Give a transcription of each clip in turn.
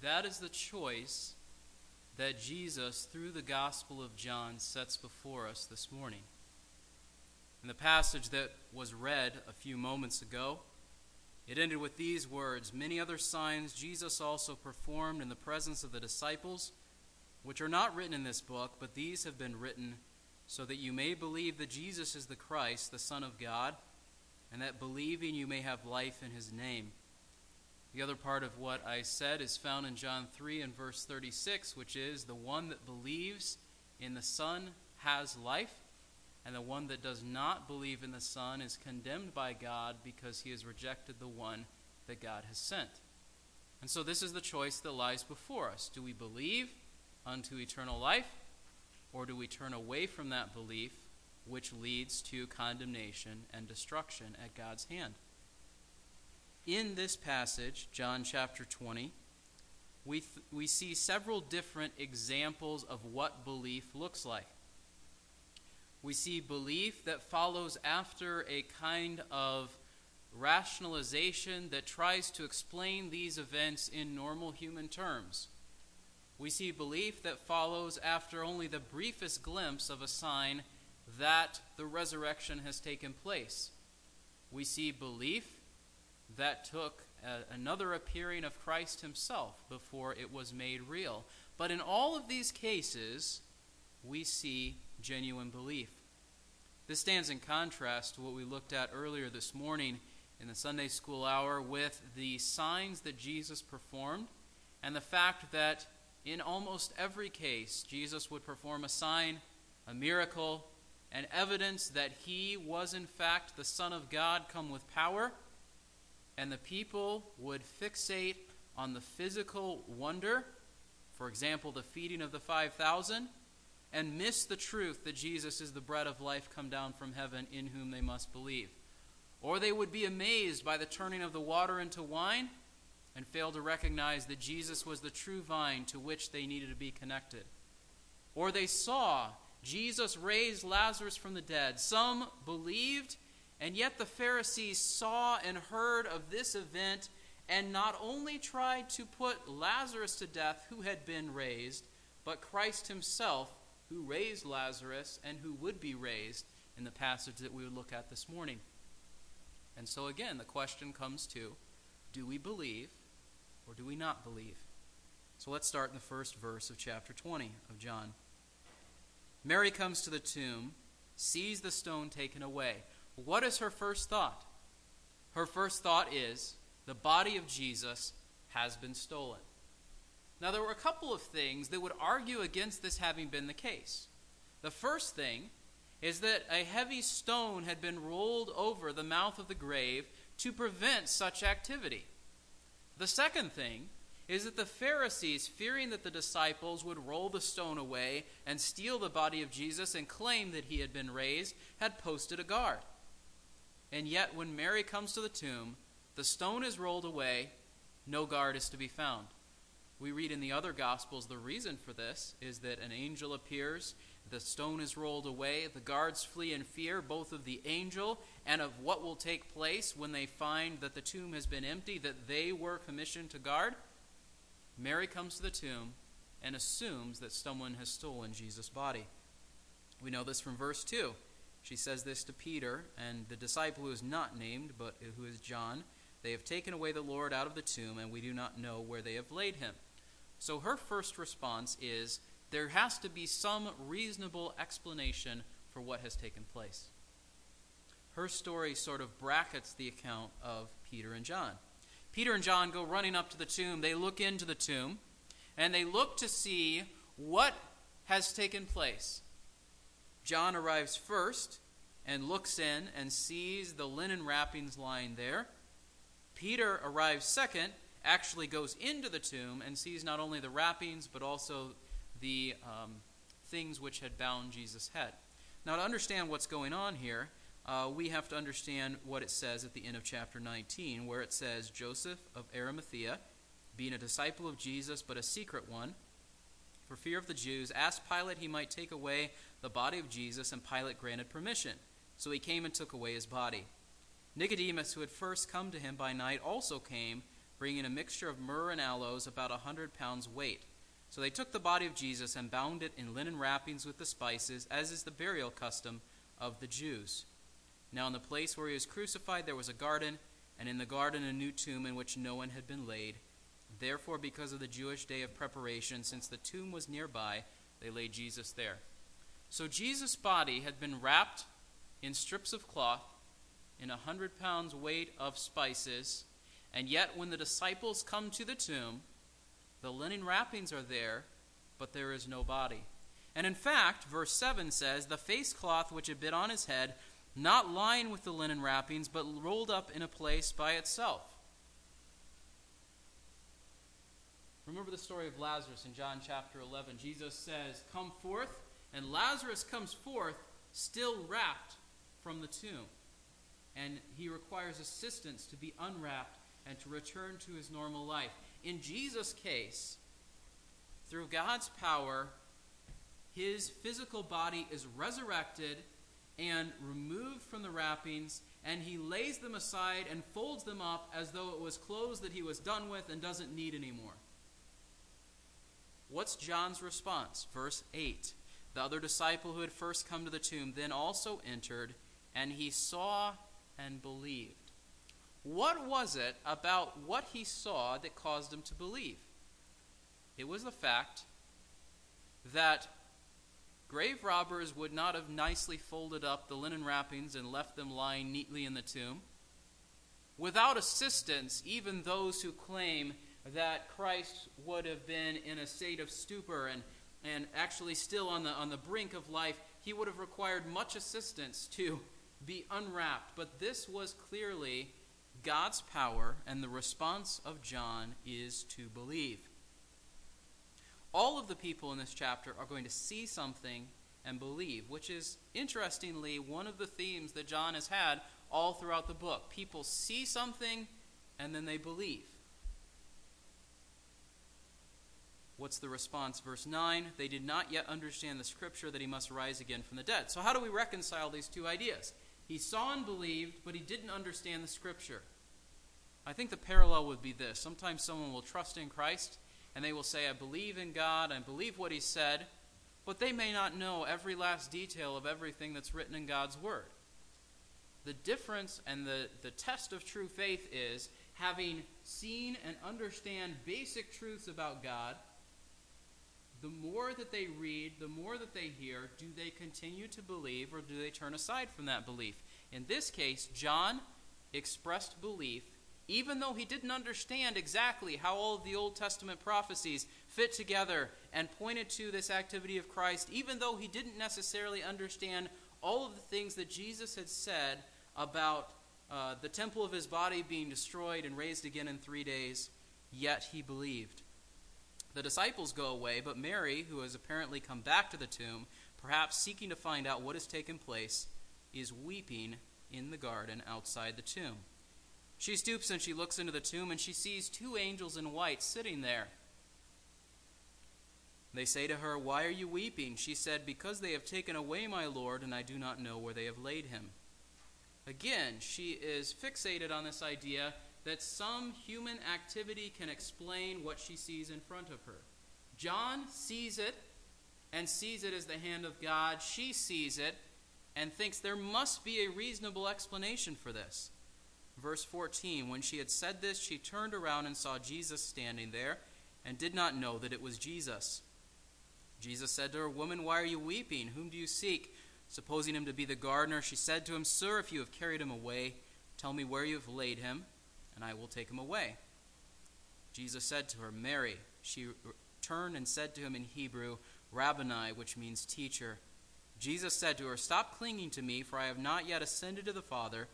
That is the choice that Jesus, through the Gospel of John, sets before us this morning. In the passage that was read a few moments ago, it ended with these words Many other signs Jesus also performed in the presence of the disciples, which are not written in this book, but these have been written so that you may believe that Jesus is the Christ, the Son of God, and that believing you may have life in his name. The other part of what I said is found in John 3 and verse 36, which is the one that believes in the Son has life, and the one that does not believe in the Son is condemned by God because he has rejected the one that God has sent. And so this is the choice that lies before us. Do we believe unto eternal life, or do we turn away from that belief, which leads to condemnation and destruction at God's hand? In this passage, John chapter 20, we, th- we see several different examples of what belief looks like. We see belief that follows after a kind of rationalization that tries to explain these events in normal human terms. We see belief that follows after only the briefest glimpse of a sign that the resurrection has taken place. We see belief that took a, another appearing of Christ himself before it was made real. But in all of these cases, we see genuine belief. This stands in contrast to what we looked at earlier this morning in the Sunday school hour with the signs that Jesus performed and the fact that in almost every case, Jesus would perform a sign, a miracle, and evidence that he was in fact the Son of God come with power and the people would fixate on the physical wonder, for example, the feeding of the 5,000, and miss the truth that Jesus is the bread of life come down from heaven in whom they must believe. Or they would be amazed by the turning of the water into wine and fail to recognize that Jesus was the true vine to which they needed to be connected. Or they saw Jesus raise Lazarus from the dead. Some believed and yet the Pharisees saw and heard of this event and not only tried to put Lazarus to death, who had been raised, but Christ himself, who raised Lazarus and who would be raised in the passage that we would look at this morning. And so again, the question comes to do we believe or do we not believe? So let's start in the first verse of chapter 20 of John. Mary comes to the tomb, sees the stone taken away. What is her first thought? Her first thought is the body of Jesus has been stolen. Now, there were a couple of things that would argue against this having been the case. The first thing is that a heavy stone had been rolled over the mouth of the grave to prevent such activity. The second thing is that the Pharisees, fearing that the disciples would roll the stone away and steal the body of Jesus and claim that he had been raised, had posted a guard. And yet, when Mary comes to the tomb, the stone is rolled away, no guard is to be found. We read in the other Gospels the reason for this is that an angel appears, the stone is rolled away, the guards flee in fear, both of the angel and of what will take place when they find that the tomb has been empty, that they were commissioned to guard. Mary comes to the tomb and assumes that someone has stolen Jesus' body. We know this from verse 2. She says this to Peter and the disciple who is not named, but who is John. They have taken away the Lord out of the tomb, and we do not know where they have laid him. So her first response is there has to be some reasonable explanation for what has taken place. Her story sort of brackets the account of Peter and John. Peter and John go running up to the tomb. They look into the tomb, and they look to see what has taken place. John arrives first and looks in and sees the linen wrappings lying there. Peter arrives second, actually goes into the tomb and sees not only the wrappings but also the um, things which had bound Jesus' head. Now, to understand what's going on here, uh, we have to understand what it says at the end of chapter 19, where it says Joseph of Arimathea, being a disciple of Jesus but a secret one, for fear of the Jews, asked Pilate he might take away the body of Jesus, and Pilate granted permission. So he came and took away his body. Nicodemus, who had first come to him by night, also came, bringing a mixture of myrrh and aloes, about a hundred pounds weight. So they took the body of Jesus and bound it in linen wrappings with the spices, as is the burial custom of the Jews. Now, in the place where he was crucified, there was a garden, and in the garden a new tomb in which no one had been laid. Therefore, because of the Jewish day of preparation, since the tomb was nearby, they laid Jesus there. So Jesus' body had been wrapped in strips of cloth, in a hundred pounds weight of spices, and yet when the disciples come to the tomb, the linen wrappings are there, but there is no body. And in fact, verse 7 says, The face cloth which had been on his head, not lying with the linen wrappings, but rolled up in a place by itself. Remember the story of Lazarus in John chapter 11. Jesus says, Come forth, and Lazarus comes forth, still wrapped from the tomb. And he requires assistance to be unwrapped and to return to his normal life. In Jesus' case, through God's power, his physical body is resurrected and removed from the wrappings, and he lays them aside and folds them up as though it was clothes that he was done with and doesn't need anymore. What's John's response? Verse 8 The other disciple who had first come to the tomb then also entered, and he saw and believed. What was it about what he saw that caused him to believe? It was the fact that grave robbers would not have nicely folded up the linen wrappings and left them lying neatly in the tomb. Without assistance, even those who claim that Christ would have been in a state of stupor and, and actually still on the, on the brink of life, he would have required much assistance to be unwrapped. But this was clearly God's power, and the response of John is to believe. All of the people in this chapter are going to see something and believe, which is, interestingly, one of the themes that John has had all throughout the book. People see something and then they believe. What's the response? Verse 9 They did not yet understand the scripture that he must rise again from the dead. So, how do we reconcile these two ideas? He saw and believed, but he didn't understand the scripture. I think the parallel would be this. Sometimes someone will trust in Christ and they will say, I believe in God, I believe what he said, but they may not know every last detail of everything that's written in God's Word. The difference and the, the test of true faith is having seen and understand basic truths about God the more that they read, the more that they hear, do they continue to believe or do they turn aside from that belief? In this case, John expressed belief even though he didn't understand exactly how all of the Old Testament prophecies fit together and pointed to this activity of Christ, even though he didn't necessarily understand all of the things that Jesus had said about uh, the temple of his body being destroyed and raised again in three days, yet he believed. The disciples go away, but Mary, who has apparently come back to the tomb, perhaps seeking to find out what has taken place, is weeping in the garden outside the tomb. She stoops and she looks into the tomb and she sees two angels in white sitting there. They say to her, Why are you weeping? She said, Because they have taken away my Lord, and I do not know where they have laid him. Again, she is fixated on this idea that some human activity can explain what she sees in front of her. John sees it and sees it as the hand of God. She sees it and thinks there must be a reasonable explanation for this. Verse 14 When she had said this, she turned around and saw Jesus standing there and did not know that it was Jesus. Jesus said to her, Woman, why are you weeping? Whom do you seek? Supposing him to be the gardener, she said to him, Sir, if you have carried him away, tell me where you have laid him and I will take him away. Jesus said to her, Mary. She turned and said to him in Hebrew, Rabboni, which means teacher. Jesus said to her, Stop clinging to me, for I have not yet ascended to the Father,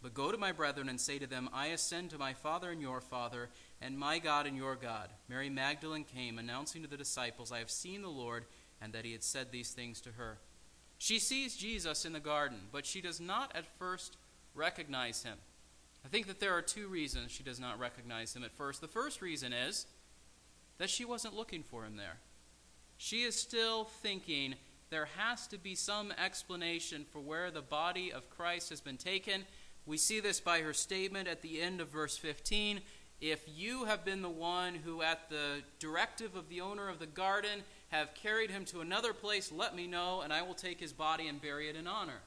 but go to my brethren and say to them, I ascend to my Father and your Father, and my God and your God. Mary Magdalene came, announcing to the disciples, I have seen the Lord, and that he had said these things to her. She sees Jesus in the garden, but she does not at first recognize him. I think that there are two reasons she does not recognize him at first. The first reason is that she wasn't looking for him there. She is still thinking there has to be some explanation for where the body of Christ has been taken. We see this by her statement at the end of verse 15 if you have been the one who, at the directive of the owner of the garden, have carried him to another place, let me know, and I will take his body and bury it in honor.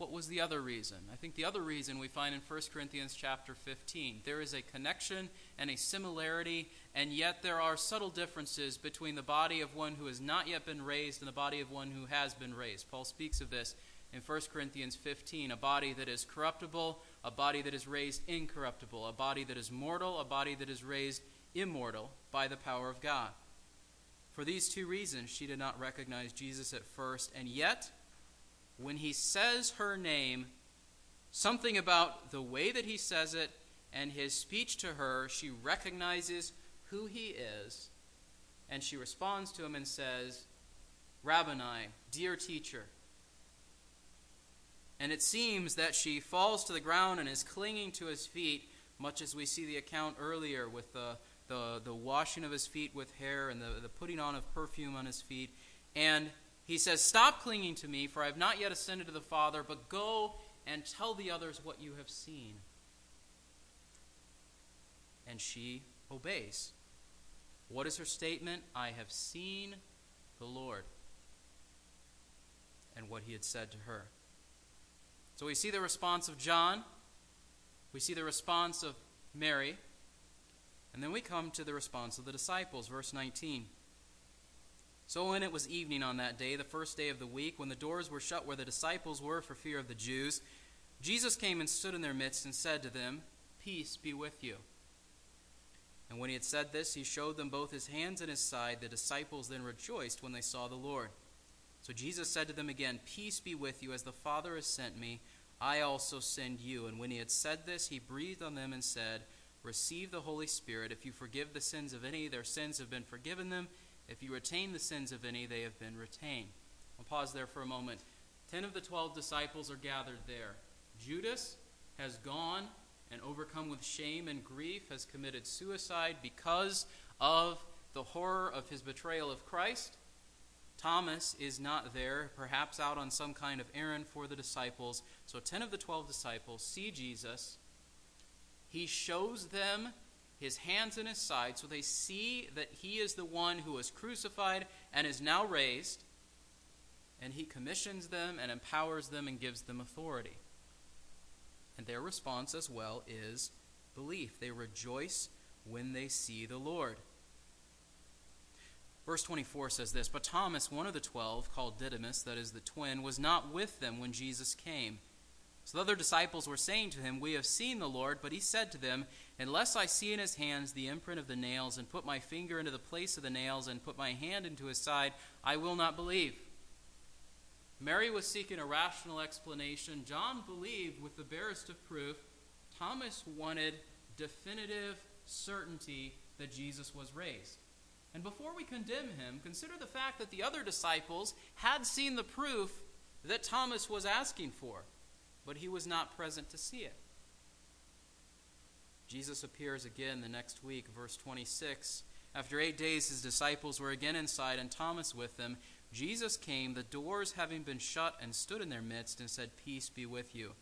What was the other reason? I think the other reason we find in 1 Corinthians chapter 15. There is a connection and a similarity, and yet there are subtle differences between the body of one who has not yet been raised and the body of one who has been raised. Paul speaks of this in 1 Corinthians 15 a body that is corruptible, a body that is raised incorruptible, a body that is mortal, a body that is raised immortal by the power of God. For these two reasons, she did not recognize Jesus at first, and yet, when he says her name, something about the way that he says it and his speech to her, she recognizes who he is, and she responds to him and says, Rabboni, dear teacher. And it seems that she falls to the ground and is clinging to his feet, much as we see the account earlier with the, the, the washing of his feet with hair and the, the putting on of perfume on his feet. And he says, Stop clinging to me, for I have not yet ascended to the Father, but go and tell the others what you have seen. And she obeys. What is her statement? I have seen the Lord. And what he had said to her. So we see the response of John, we see the response of Mary, and then we come to the response of the disciples. Verse 19. So when it was evening on that day, the first day of the week, when the doors were shut where the disciples were for fear of the Jews, Jesus came and stood in their midst and said to them, Peace be with you. And when he had said this, he showed them both his hands and his side. The disciples then rejoiced when they saw the Lord. So Jesus said to them again, Peace be with you, as the Father has sent me, I also send you. And when he had said this, he breathed on them and said, Receive the Holy Spirit. If you forgive the sins of any, their sins have been forgiven them. If you retain the sins of any, they have been retained. I'll pause there for a moment. Ten of the twelve disciples are gathered there. Judas has gone and overcome with shame and grief, has committed suicide because of the horror of his betrayal of Christ. Thomas is not there, perhaps out on some kind of errand for the disciples. So 10 of the 12 disciples see Jesus. He shows them his hands and his side so they see that he is the one who was crucified and is now raised. And he commissions them and empowers them and gives them authority. And their response as well is belief. They rejoice when they see the Lord. Verse 24 says this But Thomas, one of the twelve, called Didymus, that is the twin, was not with them when Jesus came. So the other disciples were saying to him, We have seen the Lord. But he said to them, Unless I see in his hands the imprint of the nails, and put my finger into the place of the nails, and put my hand into his side, I will not believe. Mary was seeking a rational explanation. John believed with the barest of proof. Thomas wanted definitive certainty that Jesus was raised. And before we condemn him, consider the fact that the other disciples had seen the proof that Thomas was asking for, but he was not present to see it. Jesus appears again the next week, verse 26. After eight days, his disciples were again inside, and Thomas with them. Jesus came, the doors having been shut, and stood in their midst, and said, Peace be with you.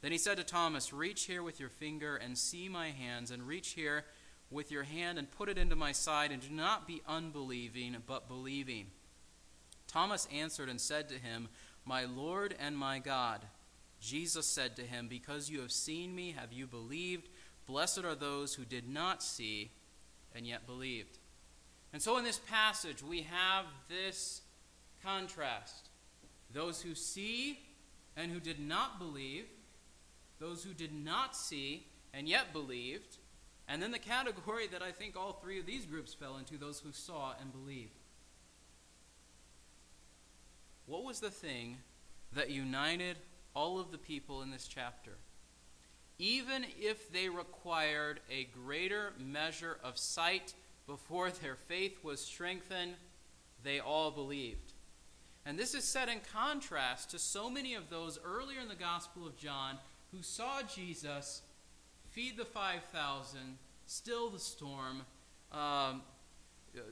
Then he said to Thomas, Reach here with your finger, and see my hands, and reach here with your hand and put it into my side, and do not be unbelieving, but believing. Thomas answered and said to him, My Lord and my God. Jesus said to him, Because you have seen me, have you believed? Blessed are those who did not see and yet believed. And so in this passage, we have this contrast those who see and who did not believe, those who did not see and yet believed, and then the category that I think all three of these groups fell into those who saw and believed. What was the thing that united all of the people in this chapter? Even if they required a greater measure of sight before their faith was strengthened, they all believed. And this is set in contrast to so many of those earlier in the Gospel of John who saw Jesus feed the 5,000, still the storm, um,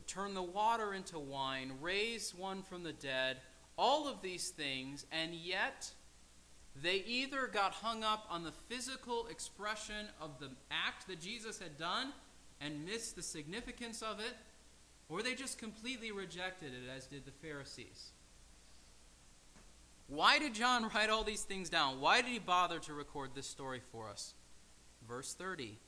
turn the water into wine, raise one from the dead, all of these things, and yet They either got hung up on the physical expression of the act that Jesus had done and missed the significance of it, or they just completely rejected it, as did the Pharisees. Why did John write all these things down? Why did he bother to record this story for us? Verse 30.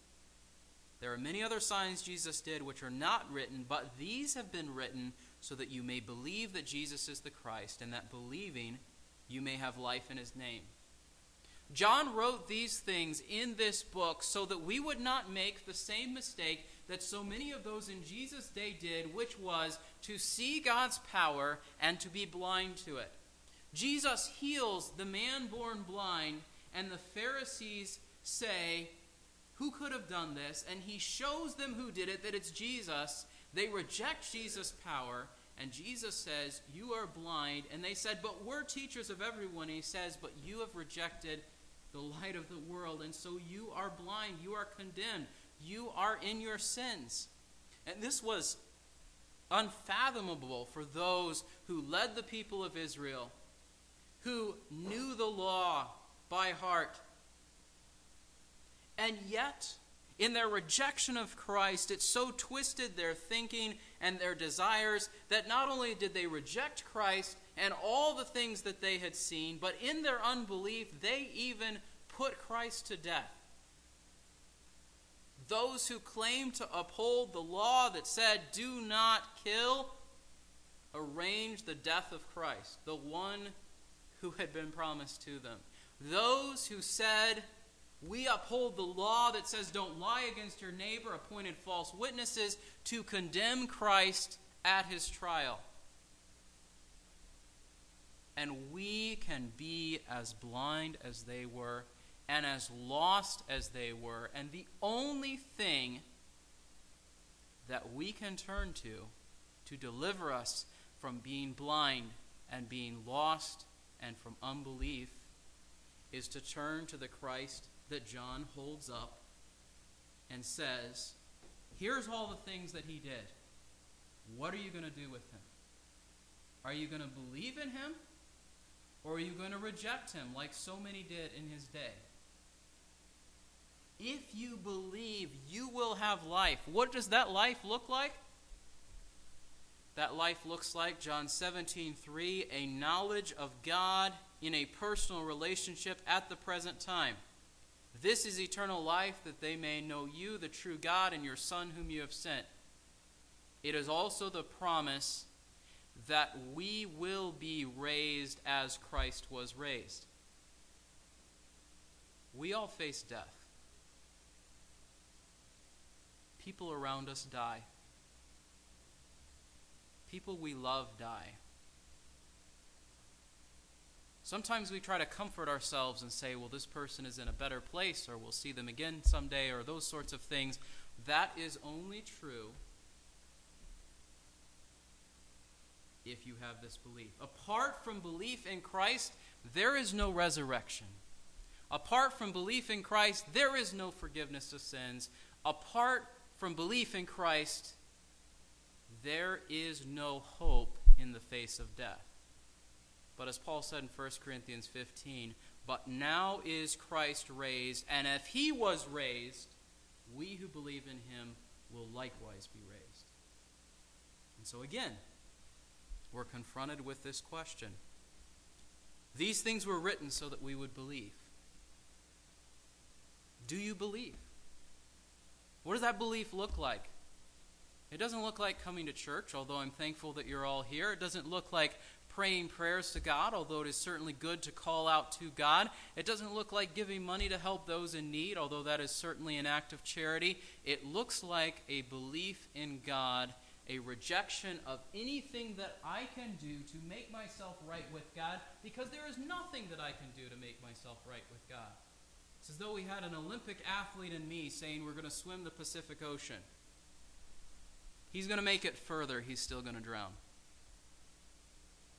There are many other signs Jesus did which are not written, but these have been written so that you may believe that Jesus is the Christ, and that believing you may have life in his name. John wrote these things in this book so that we would not make the same mistake that so many of those in Jesus' day did, which was to see God's power and to be blind to it. Jesus heals the man born blind, and the Pharisees say, Who could have done this? And he shows them who did it, that it's Jesus. They reject Jesus' power, and Jesus says, You are blind. And they said, But we're teachers of everyone. And he says, But you have rejected the light of the world, and so you are blind. You are condemned. You are in your sins. And this was unfathomable for those who led the people of Israel, who knew the law by heart. And yet, in their rejection of Christ, it so twisted their thinking and their desires that not only did they reject Christ and all the things that they had seen, but in their unbelief, they even put Christ to death. Those who claimed to uphold the law that said, do not kill, arranged the death of Christ, the one who had been promised to them. Those who said, we uphold the law that says don't lie against your neighbor, appointed false witnesses to condemn Christ at his trial. And we can be as blind as they were and as lost as they were. And the only thing that we can turn to to deliver us from being blind and being lost and from unbelief is to turn to the Christ that John holds up and says, Here's all the things that he did. What are you going to do with him? Are you going to believe in him? Or are you going to reject him like so many did in his day? If you believe, you will have life. What does that life look like? That life looks like John 17, 3, a knowledge of God in a personal relationship at the present time. This is eternal life, that they may know you, the true God, and your Son, whom you have sent. It is also the promise that we will be raised as Christ was raised. We all face death. People around us die. People we love die. Sometimes we try to comfort ourselves and say, well, this person is in a better place, or we'll see them again someday, or those sorts of things. That is only true if you have this belief. Apart from belief in Christ, there is no resurrection. Apart from belief in Christ, there is no forgiveness of sins. Apart from belief in Christ, there is no hope in the face of death. But as Paul said in 1 Corinthians 15, but now is Christ raised, and if he was raised, we who believe in him will likewise be raised. And so again, we're confronted with this question. These things were written so that we would believe. Do you believe? What does that belief look like? It doesn't look like coming to church, although I'm thankful that you're all here. It doesn't look like praying prayers to God, although it is certainly good to call out to God. It doesn't look like giving money to help those in need, although that is certainly an act of charity. It looks like a belief in God, a rejection of anything that I can do to make myself right with God, because there is nothing that I can do to make myself right with God. It's as though we had an Olympic athlete in me saying we're going to swim the Pacific Ocean. He's going to make it further, he's still going to drown.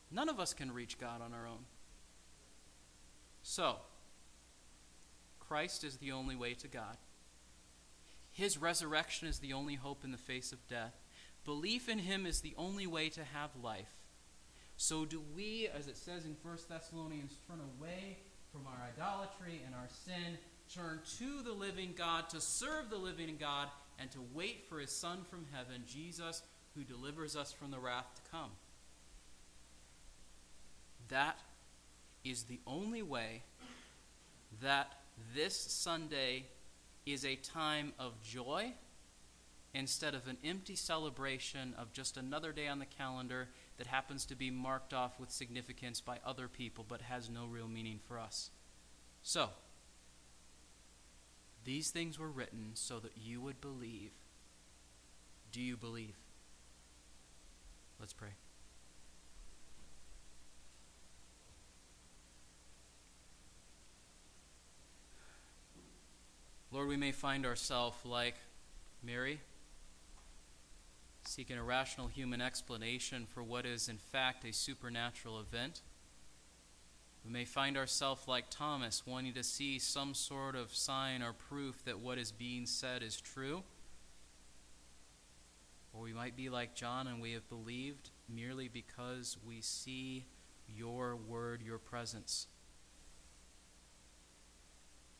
None of us can reach God on our own. So, Christ is the only way to God. His resurrection is the only hope in the face of death. Belief in him is the only way to have life. So do we, as it says in 1 Thessalonians, turn away from our idolatry and our sin, turn to the living God, to serve the living God, and to wait for his Son from heaven, Jesus, who delivers us from the wrath to come. That is the only way that this Sunday is a time of joy instead of an empty celebration of just another day on the calendar that happens to be marked off with significance by other people but has no real meaning for us. So, these things were written so that you would believe. Do you believe? Let's pray. Lord, we may find ourselves like Mary, seeking a rational human explanation for what is, in fact, a supernatural event. We may find ourselves like Thomas, wanting to see some sort of sign or proof that what is being said is true. Or we might be like John and we have believed merely because we see your word, your presence.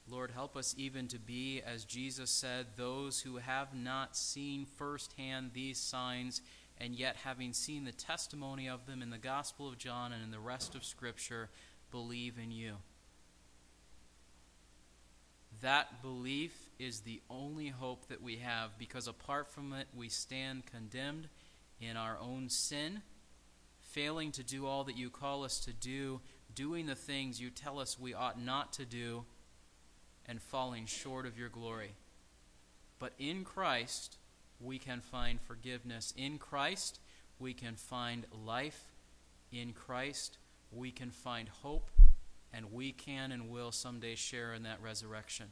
Lord, help us even to be, as Jesus said, those who have not seen firsthand these signs, and yet, having seen the testimony of them in the Gospel of John and in the rest of Scripture, believe in you. That belief is the only hope that we have, because apart from it, we stand condemned in our own sin, failing to do all that you call us to do, doing the things you tell us we ought not to do and falling short of your glory. But in Christ, we can find forgiveness. In Christ, we can find life. In Christ, we can find hope, and we can and will someday share in that resurrection.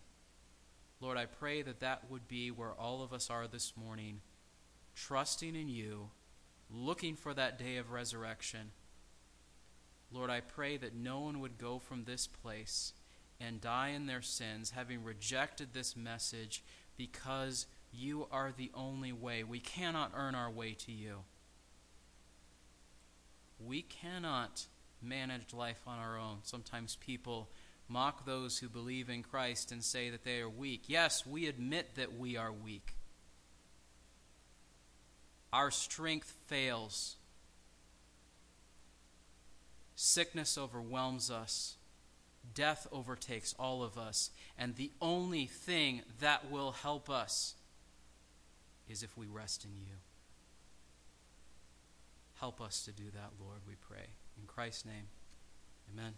Lord, I pray that that would be where all of us are this morning, trusting in you, looking for that day of resurrection. Lord, I pray that no one would go from this place and die in their sins, having rejected this message because you are the only way. We cannot earn our way to you. We cannot manage life on our own. Sometimes people mock those who believe in Christ and say that they are weak. Yes, we admit that we are weak. Our strength fails. Sickness overwhelms us death overtakes all of us. And the only thing that will help us is if we rest in you. Help us to do that, Lord, we pray. In Christ's name, amen.